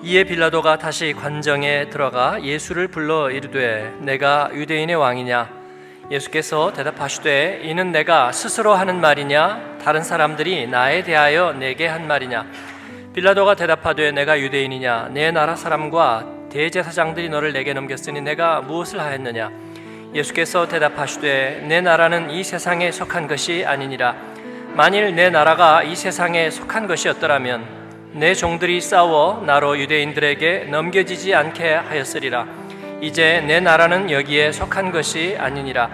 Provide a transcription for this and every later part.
이에 빌라도가 다시 관정에 들어가 예수를 불러 이르되 내가 유대인의 왕이냐? 예수께서 대답하시되 이는 내가 스스로 하는 말이냐? 다른 사람들이 나에 대하여 내게 한 말이냐? 빌라도가 대답하되 내가 유대인이냐? 내 나라 사람과 대제사장들이 너를 내게 넘겼으니 내가 무엇을 하였느냐? 예수께서 대답하시되 내 나라는 이 세상에 속한 것이 아니니라. 만일 내 나라가 이 세상에 속한 것이었더라면 내 종들이 싸워 나로 유대인들에게 넘겨지지 않게 하였으리라. 이제 내 나라는 여기에 속한 것이 아니니라.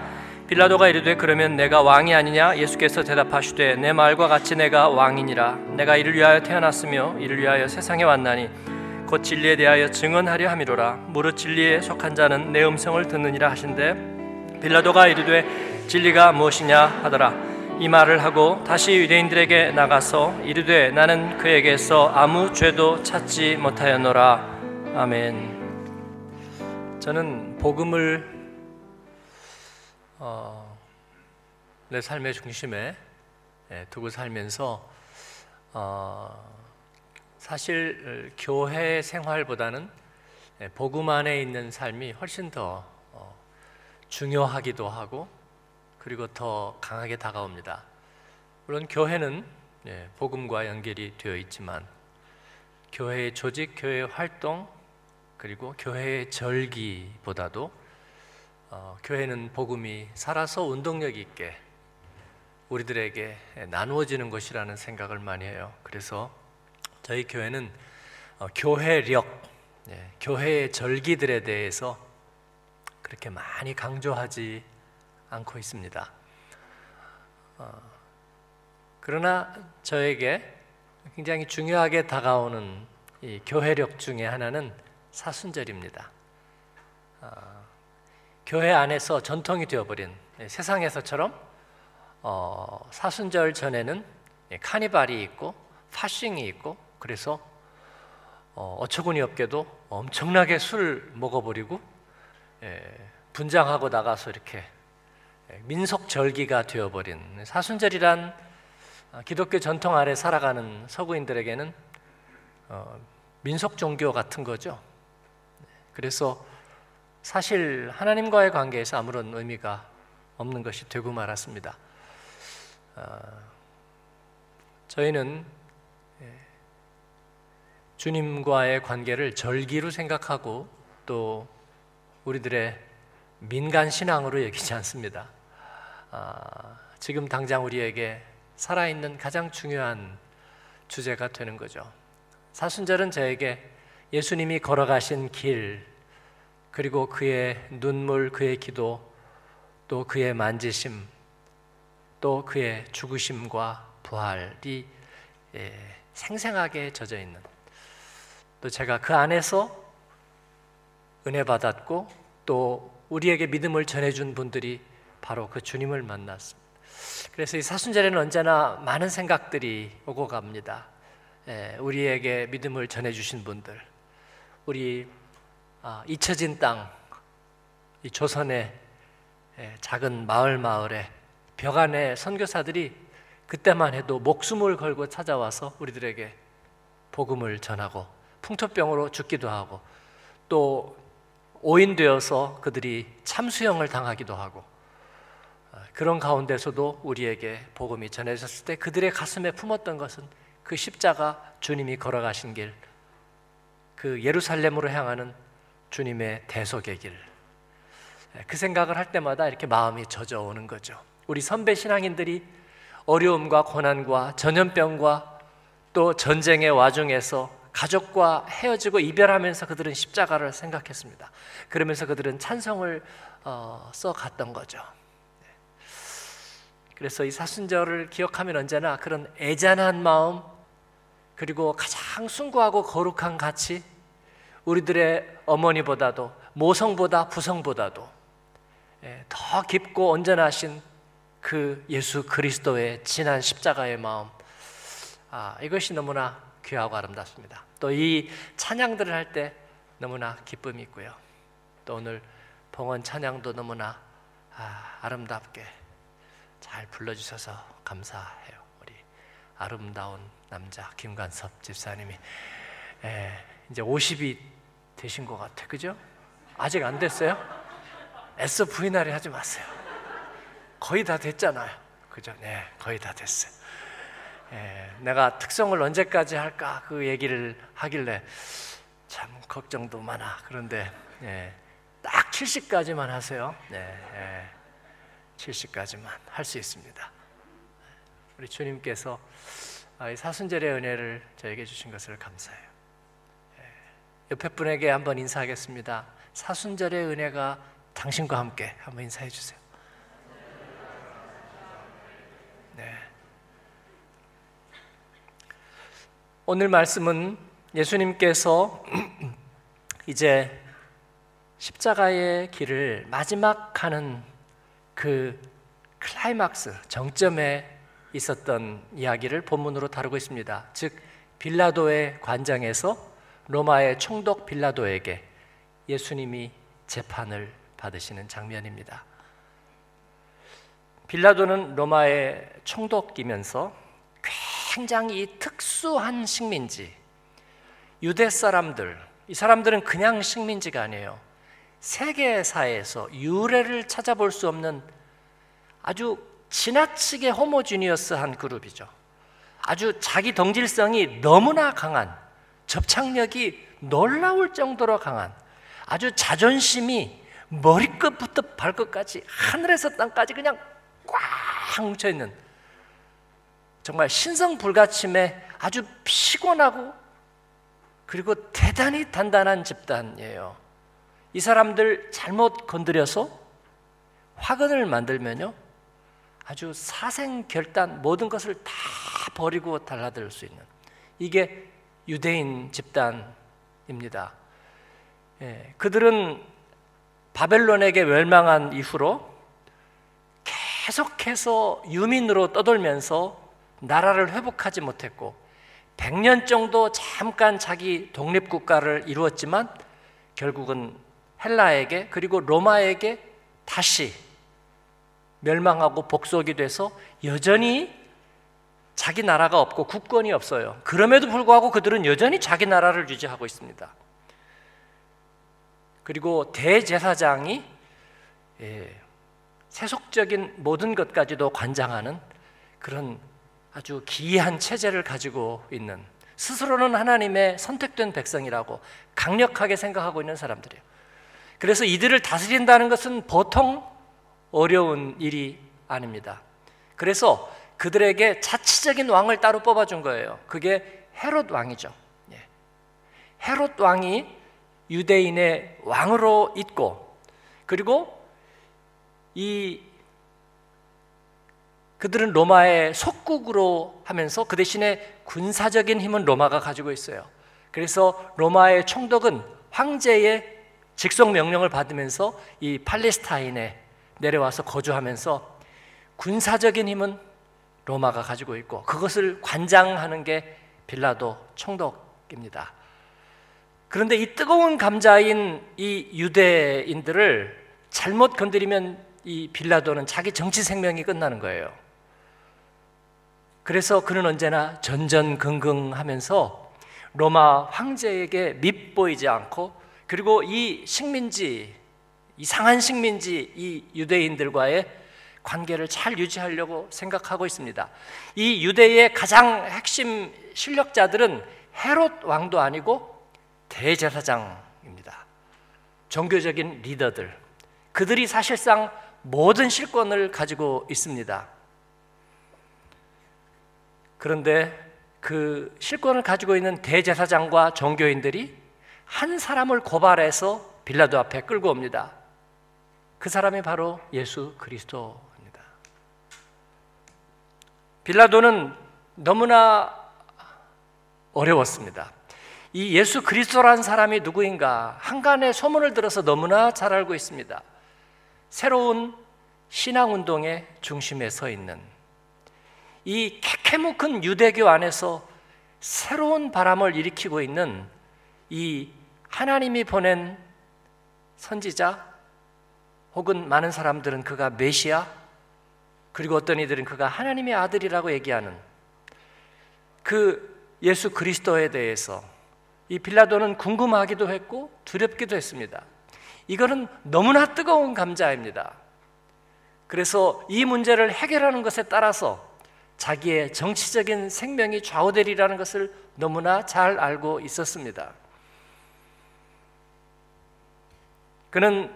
빌라도가 이르되 그러면 내가 왕이 아니냐? 예수께서 대답하시되 내 말과 같이 내가 왕이니라. 내가 이를 위하여 태어났으며 이를 위하여 세상에 왔나니 곧 진리에 대하여 증언하려 함이로라. 무릇 진리에 속한 자는 내 음성을 듣느니라 하신대 빌라도가 이르되 진리가 무엇이냐? 하더라 이 말을 하고 다시 유대인들에게 나가서 이르되 나는 그에게서 아무 죄도 찾지 못하였노라. 아멘. 저는 복음을 어, 내 삶의 중심에 예, 두고 살면서 어, 사실 교회 생활보다는 예, 복음 안에 있는 삶이 훨씬 더 어, 중요하기도 하고 그리고 더 강하게 다가옵니다. 물론 교회는 예, 복음과 연결이 되어 있지만 교회의 조직, 교회의 활동 그리고 교회의 절기보다도 어, 교회는 복음이 살아서 운동력 있게 우리들에게 나누어지는 것이라는 생각을 많이 해요. 그래서 저희 교회는 어, 교회력, 예, 교회의 절기들에 대해서 그렇게 많이 강조하지 않고 있습니다. 어, 그러나 저에게 굉장히 중요하게 다가오는 이 교회력 중에 하나는 사순절입니다. 어, 교회 안에서 전통이 되어버린 예, 세상에서처럼 어, 사순절 전에는 예, 카니발이 있고 파싱이 있고 그래서 어, 어처구니 없게도 엄청나게 술 먹어버리고 예, 분장하고 나가서 이렇게 예, 민속 절기가 되어버린 사순절이란 아, 기독교 전통 아래 살아가는 서구인들에게는 어, 민속 종교 같은 거죠. 그래서 사실 하나님과의 관계에서 아무런 의미가 없는 것이 되고 말았습니다. 어, 저희는 주님과의 관계를 절기로 생각하고 또 우리들의 민간 신앙으로 여기지 않습니다. 아, 지금 당장 우리에게 살아있는 가장 중요한 주제가 되는 거죠. 사순절은 저에게 예수님이 걸어가신 길, 그리고 그의 눈물, 그의 기도, 또 그의 만지심, 또 그의 죽으심과 부활이 예, 생생하게 젖어 있는 또 제가 그 안에서 은혜 받았고 또 우리에게 믿음을 전해준 분들이 바로 그 주님을 만났습니다. 그래서 이 사순절에는 언제나 많은 생각들이 오고 갑니다. 예, 우리에게 믿음을 전해주신 분들, 우리 아, 잊혀진 땅, 이 조선의 예, 작은 마을 마을에 벽 안에 선교사들이 그때만 해도 목숨을 걸고 찾아와서 우리들에게 복음을 전하고 풍토병으로 죽기도 하고 또 오인되어서 그들이 참수형을 당하기도 하고 아, 그런 가운데서도 우리에게 복음이 전해졌을 때 그들의 가슴에 품었던 것은 그 십자가 주님이 걸어가신 길, 그 예루살렘으로 향하는 주님의 대속의 길. 그 생각을 할 때마다 이렇게 마음이 젖어오는 거죠. 우리 선배 신앙인들이 어려움과 고난과 전염병과 또 전쟁의 와중에서 가족과 헤어지고 이별하면서 그들은 십자가를 생각했습니다. 그러면서 그들은 찬성을 어, 써 갔던 거죠. 네. 그래서 이 사순절을 기억하면 언제나 그런 애잔한 마음 그리고 가장 숭고하고 거룩한 가치 우리들의 어머니보다도 모성보다 부성보다도 예, 더 깊고 온전하신 그 예수 그리스도의 진한 십자가의 마음 아, 이것이 너무나 귀하고 아름답습니다. 또 이 찬양들을 할 때 너무나 기쁨이 있고요. 또 오늘 봉헌 찬양도 너무나 아, 아름답게 잘 불러주셔서 감사해요. 우리 아름다운 남자 김관섭 집사님이 에, 이제 50이 되신 것 같아. 그죠? 아직 안 됐어요? 애써 부인하려 하지 마세요. 거의 다 됐잖아요. 그죠? 네, 거의 다 됐어요. 예, 내가 특성을 언제까지 할까 그 얘기를 하길래 참 걱정도 많아. 그런데 예, 딱 70까지만 하세요. 네, 예, 70까지만 할 수 있습니다. 우리 주님께서 사순절의 은혜를 저에게 주신 것을 감사해요. 예, 옆에 분에게 한번 인사하겠습니다. 사순절의 은혜가 당신과 함께 한번 인사해 주세요. 네. 오늘 말씀은 예수님께서 이제 십자가의 길을 마지막 가는 그 클라이막스 정점에 있었던 이야기를 본문으로 다루고 있습니다. 즉 빌라도의 관장에서 로마의 총독 빌라도에게 예수님이 재판을 받으시는 장면입니다. 빌라도는 로마의 총독이면서 굉장히 특수한 식민지, 유대 사람들, 이 사람들은 그냥 식민지가 아니에요. 세계사에서 유래를 찾아볼 수 없는 아주 지나치게 호모지니어스한 그룹이죠. 아주 자기 동질성이 너무나 강한 접착력이 놀라울 정도로 강한 아주 자존심이 머리끝부터 발끝까지 하늘에서 땅까지 그냥 꽉 뭉쳐 있는 정말 신성 불가침에 아주 피곤하고 그리고 대단히 단단한 집단이에요. 이 사람들 잘못 건드려서 화근을 만들면요. 아주 사생결단 모든 것을 다 버리고 달라들 수 있는 이게 유대인 집단입니다. 예, 그들은 바벨론에게 멸망한 이후로 계속해서 유민으로 떠돌면서 나라를 회복하지 못했고 100년 정도 잠깐 자기 독립국가를 이루었지만 결국은 헬라에게 그리고 로마에게 다시 멸망하고 복속이 돼서 여전히 자기 나라가 없고 국권이 없어요. 그럼에도 불구하고 그들은 여전히 자기 나라를 유지하고 있습니다. 그리고 대제사장이 예, 세속적인 모든 것까지도 관장하는 그런 아주 기이한 체제를 가지고 있는 스스로는 하나님의 선택된 백성이라고 강력하게 생각하고 있는 사람들이에요. 그래서 이들을 다스린다는 것은 보통 어려운 일이 아닙니다. 그래서 그들에게 자치적인 왕을 따로 뽑아준 거예요. 그게 헤롯 왕이죠. 예. 헤롯 왕이 유대인의 왕으로 있고 그리고 이 그들은 로마의 속국으로 하면서 그 대신에 군사적인 힘은 로마가 가지고 있어요. 그래서 로마의 총독은 황제의 직속 명령을 받으면서 이 팔레스타인에 내려와서 거주하면서 군사적인 힘은 로마가 가지고 있고 그것을 관장하는 게 빌라도 총독입니다. 그런데 이 뜨거운 감자인 이 유대인들을 잘못 건드리면 이 빌라도는 자기 정치 생명이 끝나는 거예요. 그래서 그는 언제나 전전긍긍하면서 로마 황제에게 밉보이지 않고 그리고 이 식민지 이상한 식민지 이 유대인들과의 관계를 잘 유지하려고 생각하고 있습니다. 이 유대의 가장 핵심 실력자들은 헤롯 왕도 아니고 대제사장입니다. 종교적인 리더들. 그들이 사실상 모든 실권을 가지고 있습니다. 그런데 그 실권을 가지고 있는 대제사장과 종교인들이 한 사람을 고발해서 빌라도 앞에 끌고 옵니다. 그 사람이 바로 예수 그리스도입니다. 빌라도는 너무나 어려웠습니다. 이 예수 그리스도란 사람이 누구인가 한간의 소문을 들어서 너무나 잘 알고 있습니다. 새로운 신앙 운동의 중심에 서 있는 이 캐캐묵은 유대교 안에서 새로운 바람을 일으키고 있는 이 하나님이 보낸 선지자 혹은 많은 사람들은 그가 메시아 그리고 어떤 이들은 그가 하나님의 아들이라고 얘기하는 그 예수 그리스도에 대해서 이 빌라도는 궁금하기도 했고 두렵기도 했습니다. 이거는 너무나 뜨거운 감자입니다. 그래서 이 문제를 해결하는 것에 따라서 자기의 정치적인 생명이 좌우되리라는 것을 너무나 잘 알고 있었습니다. 그는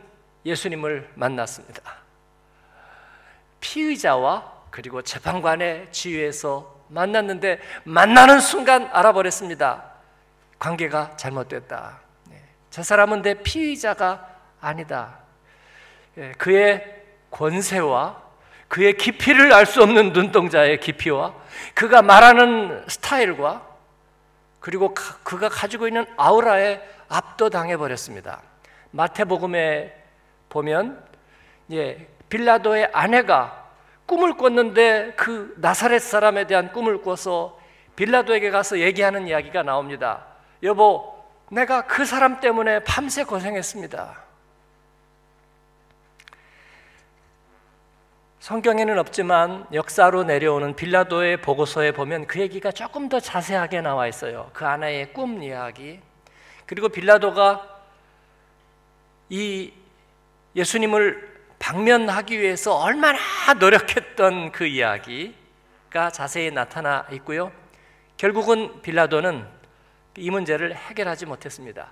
예수님을 만났습니다. 피의자와 그리고 재판관의 지위에서 만났는데 만나는 순간 알아버렸습니다. 관계가 잘못됐다. 네. 저 사람은 내 피의자가 아니다. 예, 그의 권세와 그의 깊이를 알 수 없는 눈동자의 깊이와 그가 말하는 스타일과 그리고 그가 가지고 있는 아우라에 압도당해 버렸습니다. 마태복음에 보면 예, 빌라도의 아내가 꿈을 꿨는데 그 나사렛 사람에 대한 꿈을 꿔서 빌라도에게 가서 얘기하는 이야기가 나옵니다. 여보, 내가 그 사람 때문에 밤새 고생했습니다. 성경에는 없지만 역사로 내려오는 빌라도의 보고서에 보면 그 얘기가 조금 더 자세하게 나와 있어요. 그 아내의 꿈 이야기. 그리고 빌라도가 이 예수님을 방면하기 위해서 얼마나 노력했던 그 이야기가 자세히 나타나 있고요. 결국은 빌라도는 이 문제를 해결하지 못했습니다.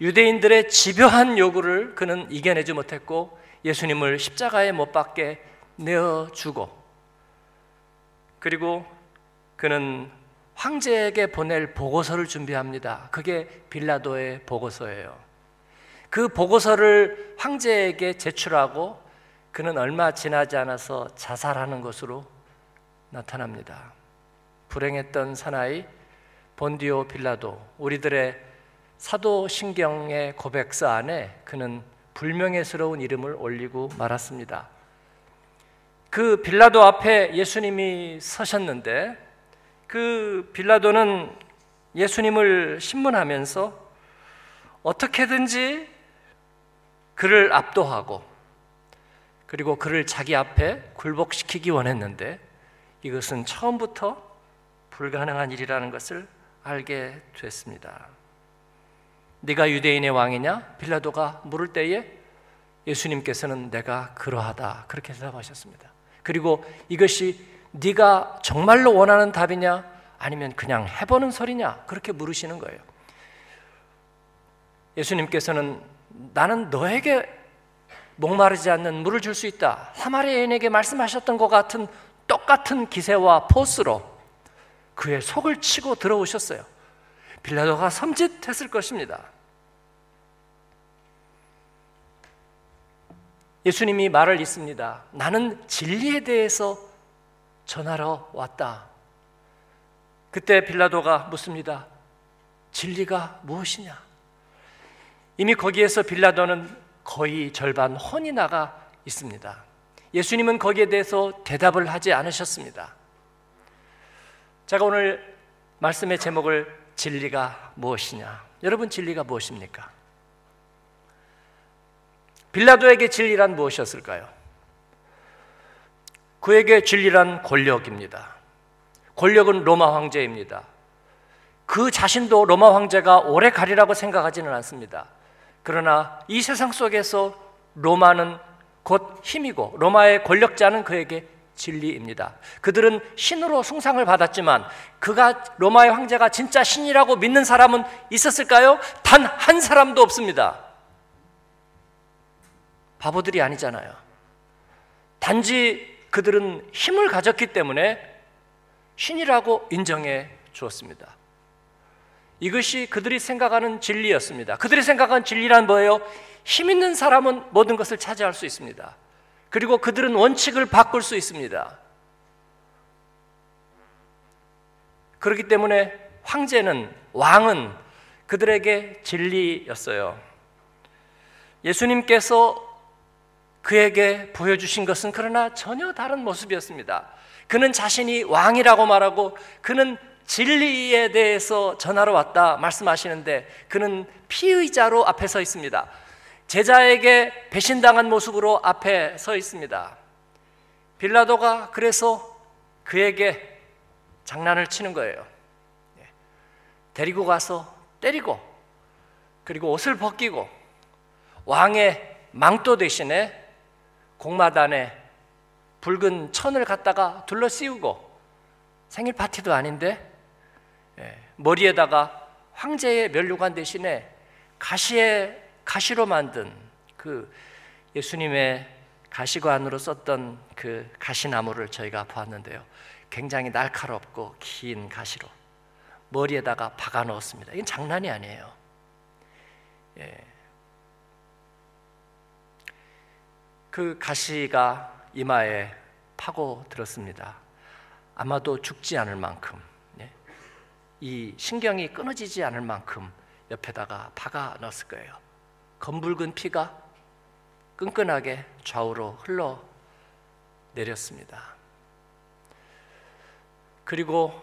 유대인들의 집요한 요구를 그는 이겨내지 못했고 예수님을 십자가에 못 박게 내어주고 그리고 그는 황제에게 보낼 보고서를 준비합니다. 그게 빌라도의 보고서예요. 그 보고서를 황제에게 제출하고 그는 얼마 지나지 않아서 자살하는 것으로 나타납니다. 불행했던 사나이 본디오 빌라도 우리들의 사도 신경의 고백서 안에 그는 불명예스러운 이름을 올리고 말았습니다. 그 빌라도 앞에 예수님이 서셨는데 그 빌라도는 예수님을 신문하면서 어떻게든지 그를 압도하고 그리고 그를 자기 앞에 굴복시키기 원했는데 이것은 처음부터 불가능한 일이라는 것을 알게 됐습니다. 네가 유대인의 왕이냐? 빌라도가 물을 때에 예수님께서는 내가 그러하다 그렇게 대답하셨습니다. 그리고 이것이 네가 정말로 원하는 답이냐 아니면 그냥 해보는 소리냐 그렇게 물으시는 거예요. 예수님께서는 나는 너에게 목마르지 않는 물을 줄 수 있다. 사마리아인에게 말씀하셨던 것 같은 똑같은 기세와 포스로 그의 속을 치고 들어오셨어요. 빌라도가 섬짓했을 것입니다. 예수님이 말을 잇습니다. 나는 진리에 대해서 전하러 왔다. 그때 빌라도가 묻습니다. 진리가 무엇이냐? 이미 거기에서 빌라도는 거의 절반 혼이 나가 있습니다. 예수님은 거기에 대해서 대답을 하지 않으셨습니다. 제가 오늘 말씀의 제목을 진리가 무엇이냐? 여러분 진리가 무엇입니까? 빌라도에게 진리란 무엇이었을까요? 그에게 진리란 권력입니다. 권력은 로마 황제입니다. 그 자신도 로마 황제가 오래 가리라고 생각하지는 않습니다. 그러나 이 세상 속에서 로마는 곧 힘이고 로마의 권력자는 그에게 진리입니다. 그들은 신으로 숭상을 받았지만 그가 로마의 황제가 진짜 신이라고 믿는 사람은 있었을까요? 단 한 사람도 없습니다. 바보들이 아니잖아요. 단지 그들은 힘을 가졌기 때문에 신이라고 인정해 주었습니다. 이것이 그들이 생각하는 진리였습니다. 그들이 생각한 진리란 뭐예요? 힘 있는 사람은 모든 것을 차지할 수 있습니다. 그리고 그들은 원칙을 바꿀 수 있습니다. 그렇기 때문에 황제는 왕은 그들에게 진리였어요. 예수님께서 그에게 보여주신 것은 그러나 전혀 다른 모습이었습니다. 그는 자신이 왕이라고 말하고 그는 진리에 대해서 전하러 왔다 말씀하시는데 그는 피의자로 앞에 서 있습니다. 제자에게 배신당한 모습으로 앞에 서 있습니다. 빌라도가 그래서 그에게 장난을 치는 거예요. 예. 데리고 가서 때리고 그리고 옷을 벗기고 왕의 망토 대신에 공마단에 붉은 천을 갖다가 둘러 씌우고 생일 파티도 아닌데 예, 머리에다가 황제의 면류관 대신에 가시에 가시로 만든 그 예수님의 가시관으로 썼던 그 가시나무를 저희가 보았는데요. 굉장히 날카롭고 긴 가시로 머리에다가 박아 넣었습니다. 이건 장난이 아니에요. 예. 그 가시가 이마에 파고 들었습니다. 아마도 죽지 않을 만큼 예. 이 신경이 끊어지지 않을 만큼 옆에다가 박아 넣었을 거예요. 검붉은 피가 끈끈하게 좌우로 흘러 내렸습니다. 그리고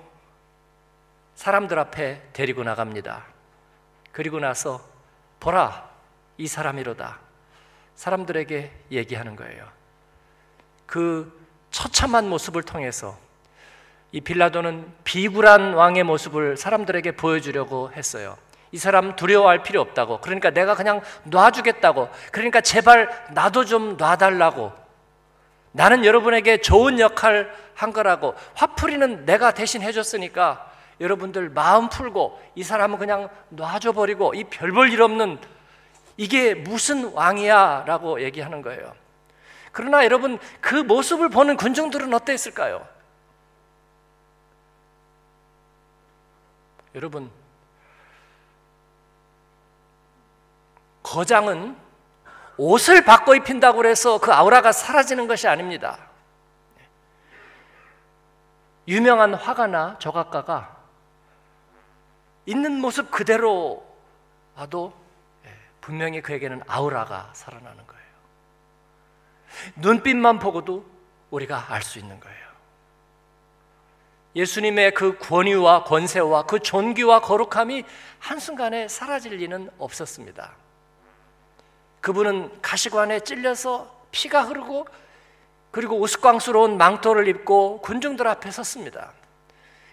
사람들 앞에 데리고 나갑니다. 그리고 나서 보라 이 사람이로다. 사람들에게 얘기하는 거예요. 그 처참한 모습을 통해서 이 빌라도는 비굴한 왕의 모습을 사람들에게 보여주려고 했어요. 이 사람 두려워할 필요 없다고. 그러니까 내가 그냥 놔주겠다고. 그러니까 제발 나도 좀 놔달라고. 나는 여러분에게 좋은 역할 한 거라고. 화풀이는 내가 대신 해줬으니까 여러분들 마음 풀고 이 사람은 그냥 놔줘버리고 이 별볼 일 없는 이게 무슨 왕이야 라고 얘기하는 거예요. 그러나 여러분 그 모습을 보는 군중들은 어땠을까요? 여러분 거장은 옷을 바꿔 입힌다고 해서 그 아우라가 사라지는 것이 아닙니다. 유명한 화가나 조각가가 있는 모습 그대로 봐도 예, 분명히 그에게는 아우라가 살아나는 거예요. 눈빛만 보고도 우리가 알 수 있는 거예요. 예수님의 그 권위와 권세와 그 존귀와 거룩함이 한순간에 사라질 리는 없었습니다. 그분은 가시관에 찔려서 피가 흐르고 그리고 우스꽝스러운 망토를 입고 군중들 앞에 섰습니다.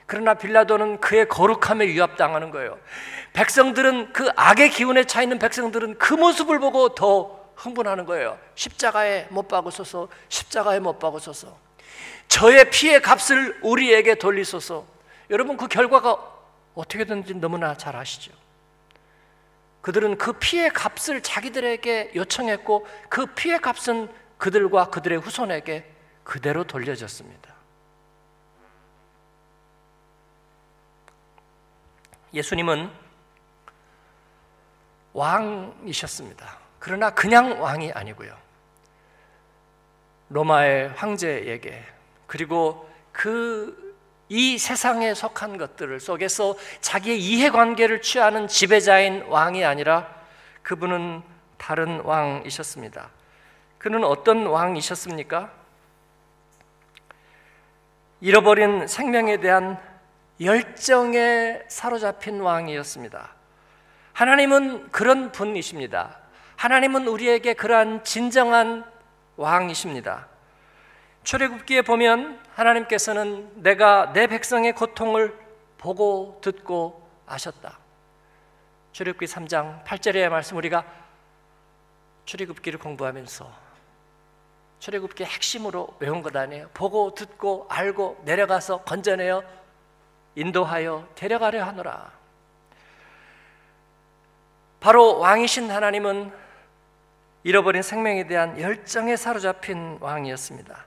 그러나 빌라도는 그의 거룩함에 위압당하는 거예요. 백성들은 그 악의 기운에 차 있는 백성들은 그 모습을 보고 더 흥분하는 거예요. 십자가에 못 박으소서, 십자가에 못 박으소서. 저의 피의 값을 우리에게 돌리소서. 여러분 그 결과가 어떻게 된지 너무나 잘 아시죠. 그들은 그 피의 값을 자기들에게 요청했고 그 피의 값은 그들과 그들의 후손에게 그대로 돌려졌습니다. 예수님은 왕이셨습니다. 그러나 그냥 왕이 아니고요. 로마의 황제에게 그리고 그 이 세상에 속한 것들을 속에서 자기의 이해관계를 취하는 지배자인 왕이 아니라 그분은 다른 왕이셨습니다. 그는 어떤 왕이셨습니까? 잃어버린 생명에 대한 열정에 사로잡힌 왕이었습니다. 하나님은 그런 분이십니다. 하나님은 우리에게 그러한 진정한 왕이십니다. 출애굽기에 보면 하나님께서는 내가 내 백성의 고통을 보고 듣고 아셨다. 출애굽기 3장 8절의 말씀 우리가 출애굽기를 공부하면서 출애굽기 핵심으로 외운 것 아니에요. 보고 듣고 알고 내려가서 건져내어 인도하여 데려가려 하노라. 바로 왕이신 하나님은 잃어버린 생명에 대한 열정에 사로잡힌 왕이었습니다.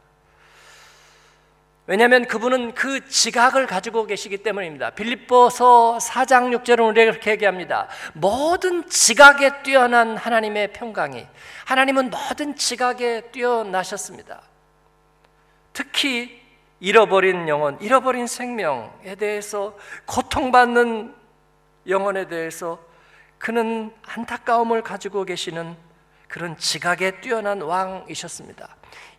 왜냐하면 그분은 그 지각을 가지고 계시기 때문입니다. 빌립보서 4장 6절은 우리에게 그렇게 얘기합니다. 모든 지각에 뛰어난 하나님의 평강이 하나님은 모든 지각에 뛰어나셨습니다. 특히 잃어버린 영혼, 잃어버린 생명에 대해서 고통받는 영혼에 대해서 그는 안타까움을 가지고 계시는 그런 지각에 뛰어난 왕이셨습니다.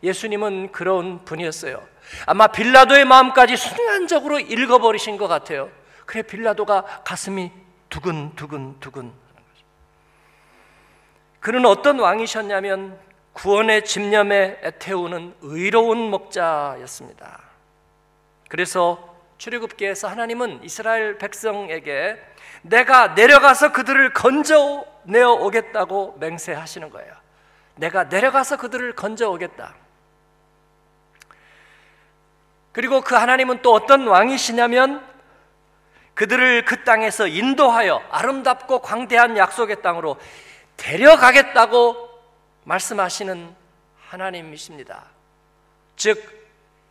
예수님은 그런 분이었어요. 아마 빌라도의 마음까지 순간적으로 읽어버리신 것 같아요. 그래 빌라도가 가슴이 두근두근 두근 그는 어떤 왕이셨냐면 구원의 집념에 애태우는 의로운 목자였습니다. 그래서 출애굽기에서 하나님은 이스라엘 백성에게 내가 내려가서 그들을 건져 내어 오겠다고 맹세하시는 거예요. 내가 내려가서 그들을 건져 오겠다. 그리고 그 하나님은 또 어떤 왕이시냐면 그들을 그 땅에서 인도하여 아름답고 광대한 약속의 땅으로 데려가겠다고 말씀하시는 하나님이십니다. 즉,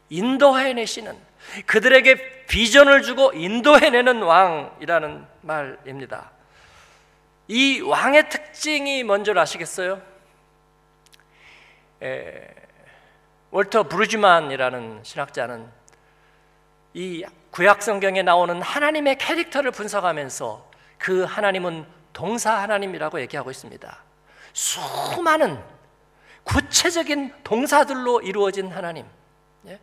인도해내시는 그들에게 비전을 주고 인도해내는 왕이라는 말입니다. 이 왕의 특징이 뭔지 아시겠어요? 에, 월터 브루즈만이라는 신학자는 이 구약 성경에 나오는 하나님의 캐릭터를 분석하면서 그 하나님은 동사 하나님이라고 얘기하고 있습니다. 수많은 구체적인 동사들로 이루어진 하나님. 예?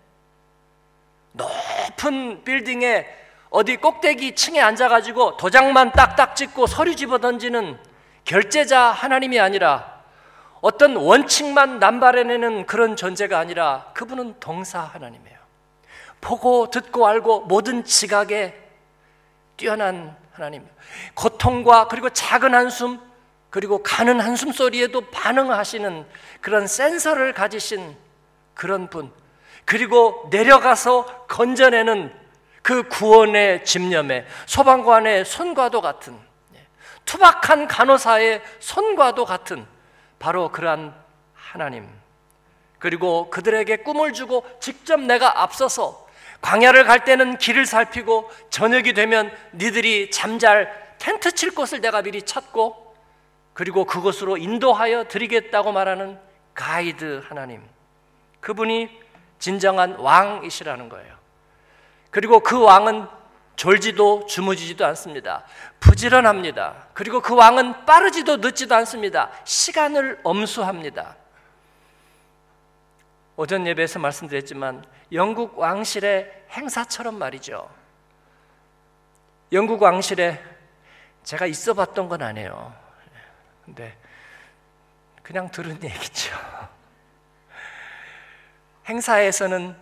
높은 빌딩에 어디 꼭대기 층에 앉아가지고 도장만 딱딱 찍고 서류 집어 던지는 결제자 하나님이 아니라 어떤 원칙만 남발해내는 그런 존재가 아니라 그분은 동사 하나님이에요. 보고 듣고 알고 모든 지각에 뛰어난 하나님. 고통과 그리고 작은 한숨 그리고 가는 한숨 소리에도 반응하시는 그런 센서를 가지신 그런 분. 그리고 내려가서 건져내는 그 구원의 집념에 소방관의 손과도 같은 예, 투박한 간호사의 손과도 같은 바로 그러한 하나님. 그리고 그들에게 꿈을 주고 직접 내가 앞서서 광야를 갈 때는 길을 살피고 저녁이 되면 니들이 잠잘 텐트 칠 곳을 내가 미리 찾고 그리고 그곳으로 인도하여 드리겠다고 말하는 가이드 하나님. 그분이 진정한 왕이시라는 거예요. 그리고 그 왕은 졸지도 주무지지도 않습니다. 부지런합니다. 그리고 그 왕은 빠르지도 늦지도 않습니다. 시간을 엄수합니다. 오전 예배에서 말씀드렸지만 영국 왕실의 행사처럼 말이죠. 영국 왕실에 제가 있어 봤던 건 아니에요. 근데 그냥 들은 얘기죠. 행사에서는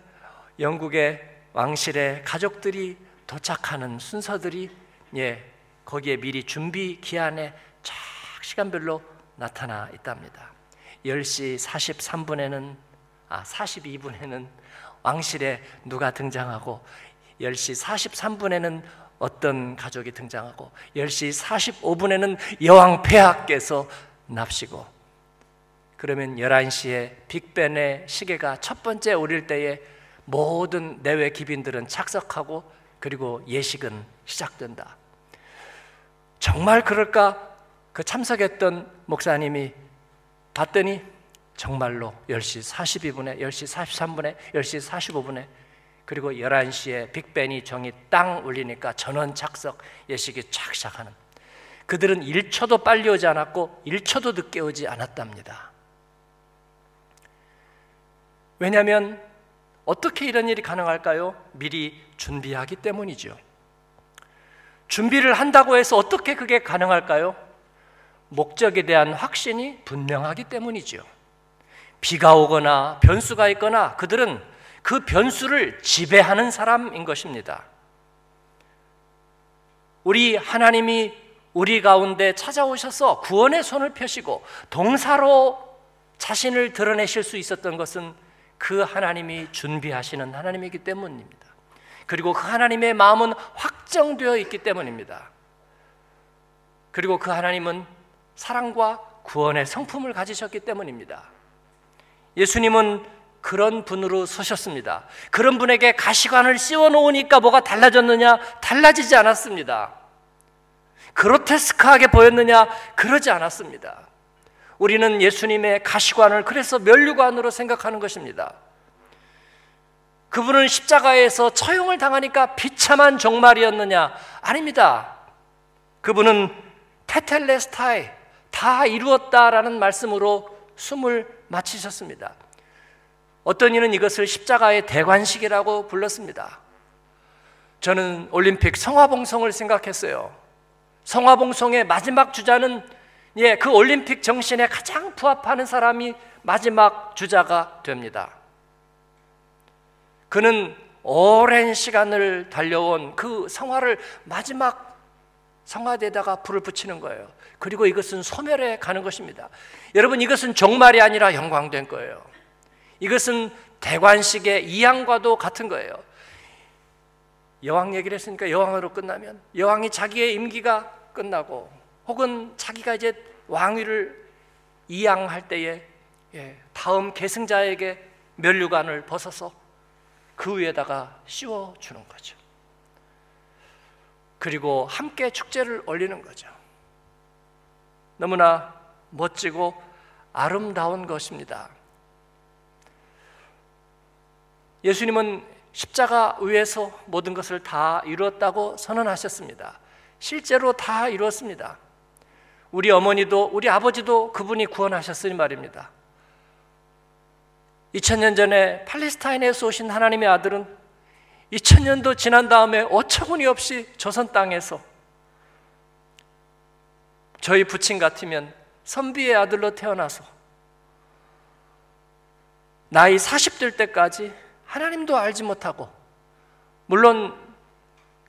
영국의 왕실의 가족들이 도착하는 순서들이 예, 거기에 미리 준비 기한에 쫙 시간별로 나타나 있답니다. 10시 43분에는 아 42분에는 왕실에 누가 등장하고 10시 43분에는 어떤 가족이 등장하고 10시 45분에는 여왕 폐하께서 납시고 그러면 11시에 빅벤의 시계가 첫 번째 울릴 때에 모든 내외 기빈들은 착석하고 그리고 예식은 시작된다. 정말 그럴까? 그 참석했던 목사님이 봤더니 정말로 10시 42분에, 10시 43분에, 10시 45분에 그리고 11시에 빅벤이 정이 땅 울리니까 전원 착석 예식이 착 시작하는 그들은 1초도 빨리 오지 않았고 1초도 늦게 오지 않았답니다. 왜냐하면 어떻게 이런 일이 가능할까요? 미리 준비하기 때문이죠. 준비를 한다고 해서 어떻게 그게 가능할까요? 목적에 대한 확신이 분명하기 때문이죠. 비가 오거나 변수가 있거나 그들은 그 변수를 지배하는 사람인 것입니다. 우리 하나님이 우리 가운데 찾아오셔서 구원의 손을 펴시고 동사로 자신을 드러내실 수 있었던 것은 그 하나님이 준비하시는 하나님이기 때문입니다. 그리고 그 하나님의 마음은 확정되어 있기 때문입니다. 그리고 그 하나님은 사랑과 구원의 성품을 가지셨기 때문입니다. 예수님은 그런 분으로 서셨습니다. 그런 분에게 가시관을 씌워 놓으니까 뭐가 달라졌느냐? 달라지지 않았습니다. 그로테스크하게 보였느냐? 그러지 않았습니다. 우리는 예수님의 가시관을 그래서 멸류관으로 생각하는 것입니다. 그분은 십자가에서 처형을 당하니까 비참한 종말이었느냐? 아닙니다. 그분은 테텔레스타이 다 이루었다라는 말씀으로 숨을 마치셨습니다. 어떤 이는 이것을 십자가의 대관식이라고 불렀습니다. 저는 올림픽 성화봉송을 생각했어요. 성화봉송의 마지막 주자는 예, 그 올림픽 정신에 가장 부합하는 사람이 마지막 주자가 됩니다. 그는 오랜 시간을 달려온 그 성화를 마지막 성화대에다가 불을 붙이는 거예요. 그리고 이것은 소멸해 가는 것입니다. 여러분 이것은 종말이 아니라 영광된 거예요. 이것은 대관식의 이양과도 같은 거예요. 여왕 얘기를 했으니까 여왕으로 끝나면 여왕이 자기의 임기가 끝나고 혹은 자기가 이제 왕위를 이양할 때에 예, 다음 계승자에게 면류관을 벗어서 그 위에다가 씌워 주는 거죠. 그리고 함께 축제를 올리는 거죠. 너무나 멋지고 아름다운 것입니다. 예수님은 십자가 위에서 모든 것을 다 이루었다고 선언하셨습니다. 실제로 다 이루었습니다. 우리 어머니도 우리 아버지도 그분이 구원하셨으니 말입니다. 2000년 전에 팔레스타인에서 오신 하나님의 아들은 2000년도 지난 다음에 어처구니 없이 조선 땅에서 저희 부친 같으면 선비의 아들로 태어나서 나이 40 될 때까지 하나님도 알지 못하고 물론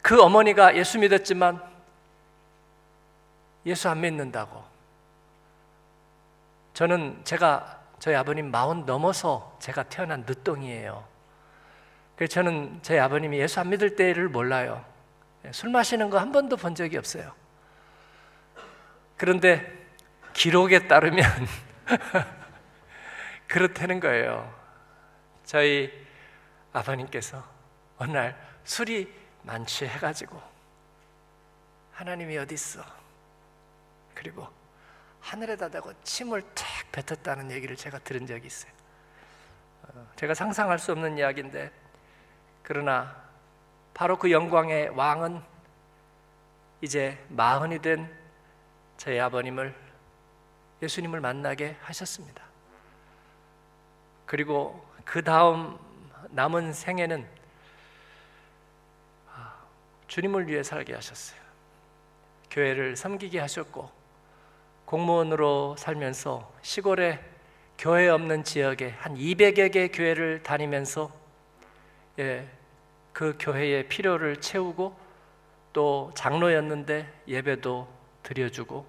그 어머니가 예수 믿었지만 예수 안 믿는다고 저는 제가 저희 아버님 마흔 넘어서 제가 태어난 늦둥이에요. 그래서 저는 저희 아버님이 예수 안 믿을 때를 몰라요. 술 마시는 거 한 번도 본 적이 없어요. 그런데 기록에 따르면 그렇다는 거예요. 저희 아버님께서 어느 날 술이 만취해가지고 하나님이 어디 있어? 그리고 하늘에다 대고 침을 탁 뱉었다는 얘기를 제가 들은 적이 있어요. 어, 제가 상상할 수 없는 이야기인데 그러나 바로 그 영광의 왕은 이제 마흔이 된 저희 아버님을 예수님을 만나게 하셨습니다. 그리고 그 다음 남은 생애는 아, 주님을 위해 살게 하셨어요. 교회를 섬기게 하셨고 공무원으로 살면서 시골에 교회 없는 지역에 한 200여 개 교회를 다니면서 예, 그 교회의 필요를 채우고 또 장로였는데 예배도 드려주고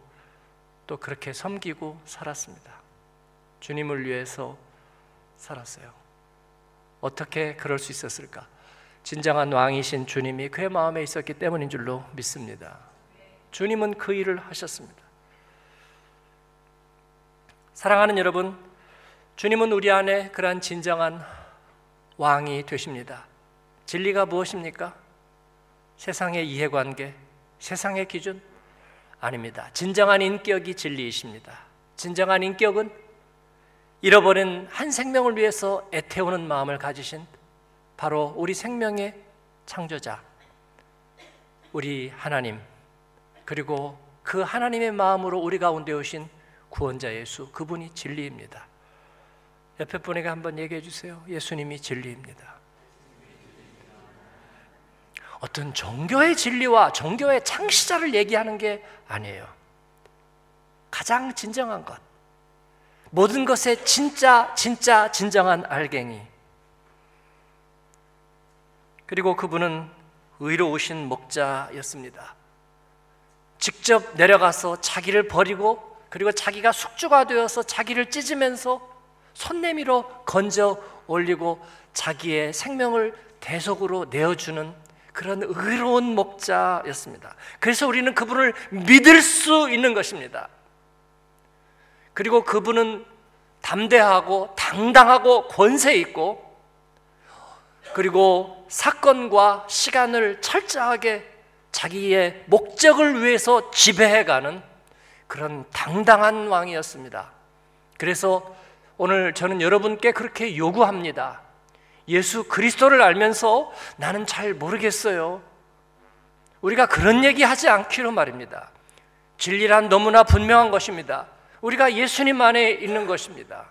또 그렇게 섬기고 살았습니다. 주님을 위해서 살았어요. 어떻게 그럴 수 있었을까? 진정한 왕이신 주님이 그의 마음에 있었기 때문인 줄로 믿습니다. 주님은 그 일을 하셨습니다. 사랑하는 여러분, 주님은 우리 안에 그러한 진정한 왕이 되십니다. 진리가 무엇입니까? 세상의 이해관계, 세상의 기준, 아닙니다. 진정한 인격이 진리이십니다. 진정한 인격은 잃어버린 한 생명을 위해서 애태우는 마음을 가지신 바로 우리 생명의 창조자, 우리 하나님, 그리고 그 하나님의 마음으로 우리 가운데 오신 구원자 예수, 그분이 진리입니다. 옆에 분에게 한번 얘기해 주세요. 예수님이 진리입니다. 어떤 종교의 진리와 종교의 창시자를 얘기하는 게 아니에요. 가장 진정한 것. 모든 것의 진짜, 진짜, 진정한 알갱이. 그리고 그분은 의로우신 목자였습니다. 직접 내려가서 자기를 버리고 그리고 자기가 숙주가 되어서 자기를 찢으면서 손내미로 건져 올리고 자기의 생명을 대속으로 내어주는 그런 의로운 목자였습니다. 그래서 우리는 그분을 믿을 수 있는 것입니다. 그리고 그분은 담대하고 당당하고 권세 있고 그리고 사건과 시간을 철저하게 자기의 목적을 위해서 지배해가는 그런 당당한 왕이었습니다. 그래서 오늘 저는 여러분께 그렇게 요구합니다. 예수 그리스도를 알면서 나는 잘 모르겠어요. 우리가 그런 얘기 하지 않기로 말입니다. 진리란 너무나 분명한 것입니다. 우리가 예수님 안에 있는 것입니다.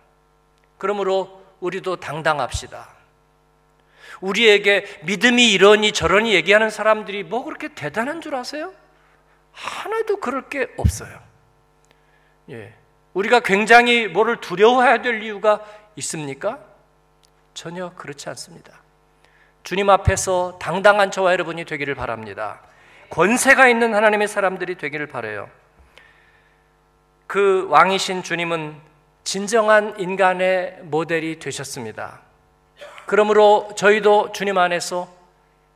그러므로 우리도 당당합시다. 우리에게 믿음이 이러니 저러니 얘기하는 사람들이 뭐 그렇게 대단한 줄 아세요? 하나도 그럴 게 없어요. 예. 우리가 굉장히 뭐를 두려워해야 될 이유가 있습니까? 전혀 그렇지 않습니다. 주님 앞에서 당당한 저와 여러분이 되기를 바랍니다. 권세가 있는 하나님의 사람들이 되기를 바래요. 그 왕이신 주님은 진정한 인간의 모델이 되셨습니다. 그러므로 저희도 주님 안에서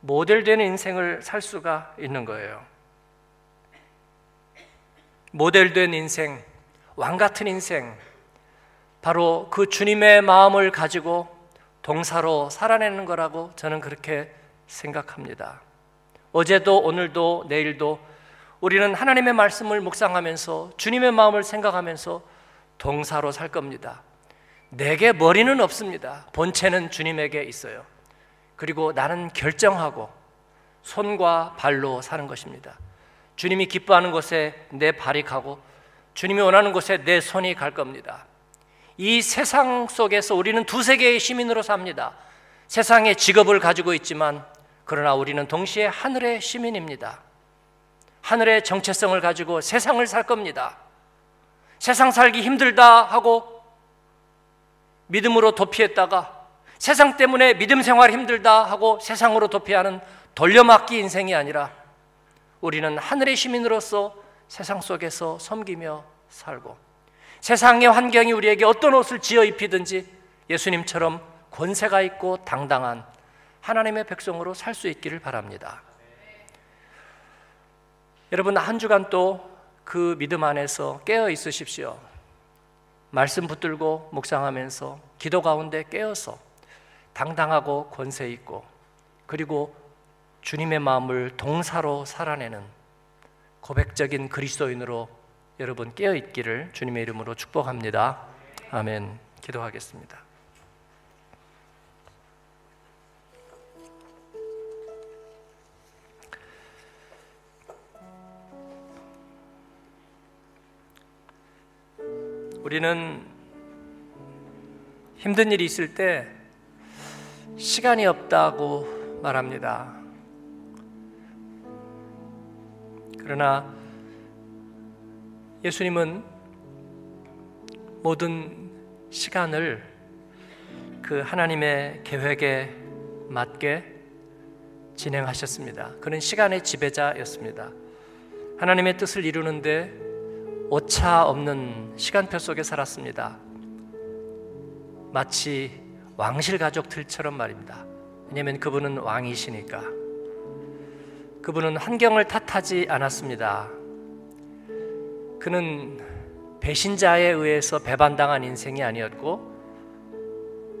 모델되는 인생을 살 수가 있는 거예요. 모델된 인생, 왕 같은 인생, 바로 그 주님의 마음을 가지고 동사로 살아내는 거라고 저는 그렇게 생각합니다. 어제도 오늘도 내일도 우리는 하나님의 말씀을 묵상하면서 주님의 마음을 생각하면서 동사로 살 겁니다. 내게 머리는 없습니다. 본체는 주님에게 있어요. 그리고 나는 결정하고 손과 발로 사는 것입니다. 주님이 기뻐하는 곳에 내 발이 가고 주님이 원하는 곳에 내 손이 갈 겁니다. 이 세상 속에서 우리는 두세 개의 시민으로 삽니다. 세상의 직업을 가지고 있지만 그러나 우리는 동시에 하늘의 시민입니다. 하늘의 정체성을 가지고 세상을 살 겁니다. 세상 살기 힘들다 하고 믿음으로 도피했다가 세상 때문에 믿음 생활 힘들다 하고 세상으로 도피하는 돌려막기 인생이 아니라 우리는 하늘의 시민으로서 세상 속에서 섬기며 살고 세상의 환경이 우리에게 어떤 옷을 지어 입히든지 예수님처럼 권세가 있고 당당한 하나님의 백성으로 살 수 있기를 바랍니다. 여러분 한 주간 또 그 믿음 안에서 깨어 있으십시오. 말씀 붙들고 묵상하면서 기도 가운데 깨어서 당당하고 권세 있고 그리고 주님의 마음을 동사로 살아내는 고백적인 그리스도인으로 여러분 깨어 있기를 주님의 이름으로 축복합니다. 아멘. 기도하겠습니다. 우리는 힘든 일이 있을 때 시간이 없다고 말합니다. 그러나 예수님은 모든 시간을 그 하나님의 계획에 맞게 진행하셨습니다. 그는 시간의 지배자였습니다. 하나님의 뜻을 이루는데 오차 없는 시간표 속에 살았습니다. 마치 왕실 가족들처럼 말입니다. 왜냐하면 그분은 왕이시니까. 그분은 환경을 탓하지 않았습니다. 그는 배신자에 의해서 배반당한 인생이 아니었고,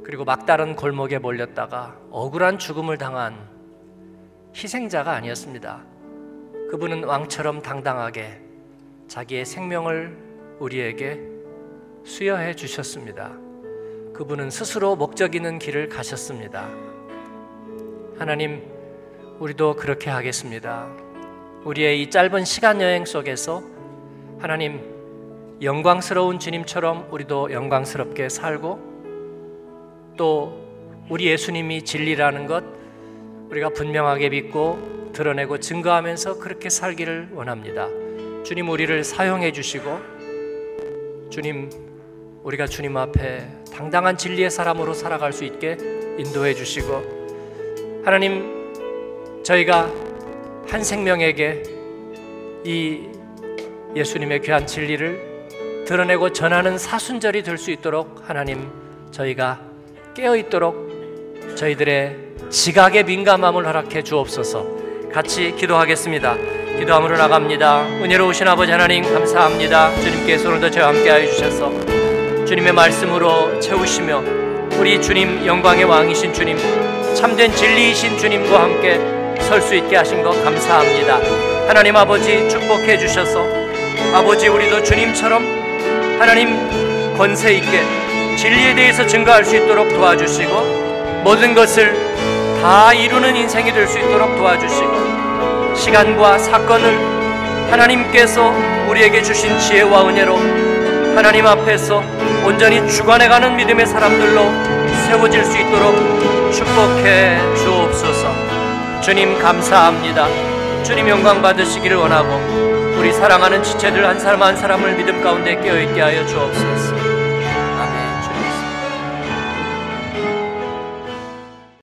그리고 막다른 골목에 몰렸다가 억울한 죽음을 당한 희생자가 아니었습니다. 그분은 왕처럼 당당하게 자기의 생명을 우리에게 수여해 주셨습니다. 그분은 스스로 목적 있는 길을 가셨습니다. 하나님, 우리도 그렇게 하겠습니다. 우리의 이 짧은 시간 여행 속에서 하나님, 영광스러운 주님처럼 우리도 영광스럽게 살고 또 우리 예수님이 진리라는 것 우리가 분명하게 믿고 드러내고 증거하면서 그렇게 살기를 원합니다. 주님 우리를 사용해 주시고 주님 우리가 주님 앞에 당당한 진리의 사람으로 살아갈 수 있게 인도해 주시고 하나님 저희가 한 생명에게 이 예수님의 귀한 진리를 드러내고 전하는 사순절이 될 수 있도록 하나님 저희가 깨어 있도록 저희들의 지각의 민감함을 허락해 주옵소서. 같이 기도하겠습니다. 기도함으로 나갑니다. 은혜로우신 아버지 하나님 감사합니다. 주님께서 오늘도 저와 함께 하여 주셔서 주님의 말씀으로 채우시며 우리 주님 영광의 왕이신 주님 참된 진리이신 주님과 함께 설 수 있게 하신 것 감사합니다. 하나님 아버지 축복해 주셔서 아버지 우리도 주님처럼 하나님 권세 있게 진리에 대해서 증거할 수 있도록 도와주시고 모든 것을 다 이루는 인생이 될 수 있도록 도와주시고 시간과 사건을 하나님께서 우리에게 주신 지혜와 은혜로 하나님 앞에서 온전히 주관해가는 믿음의 사람들로 세워질 수 있도록 축복해 주옵소서. 주님 감사합니다. 주님 영광 받으시기를 원하고 우리 사랑하는 지체들 한 사람 한 사람을 믿음 가운데 깨어 있게 하여 주옵소서.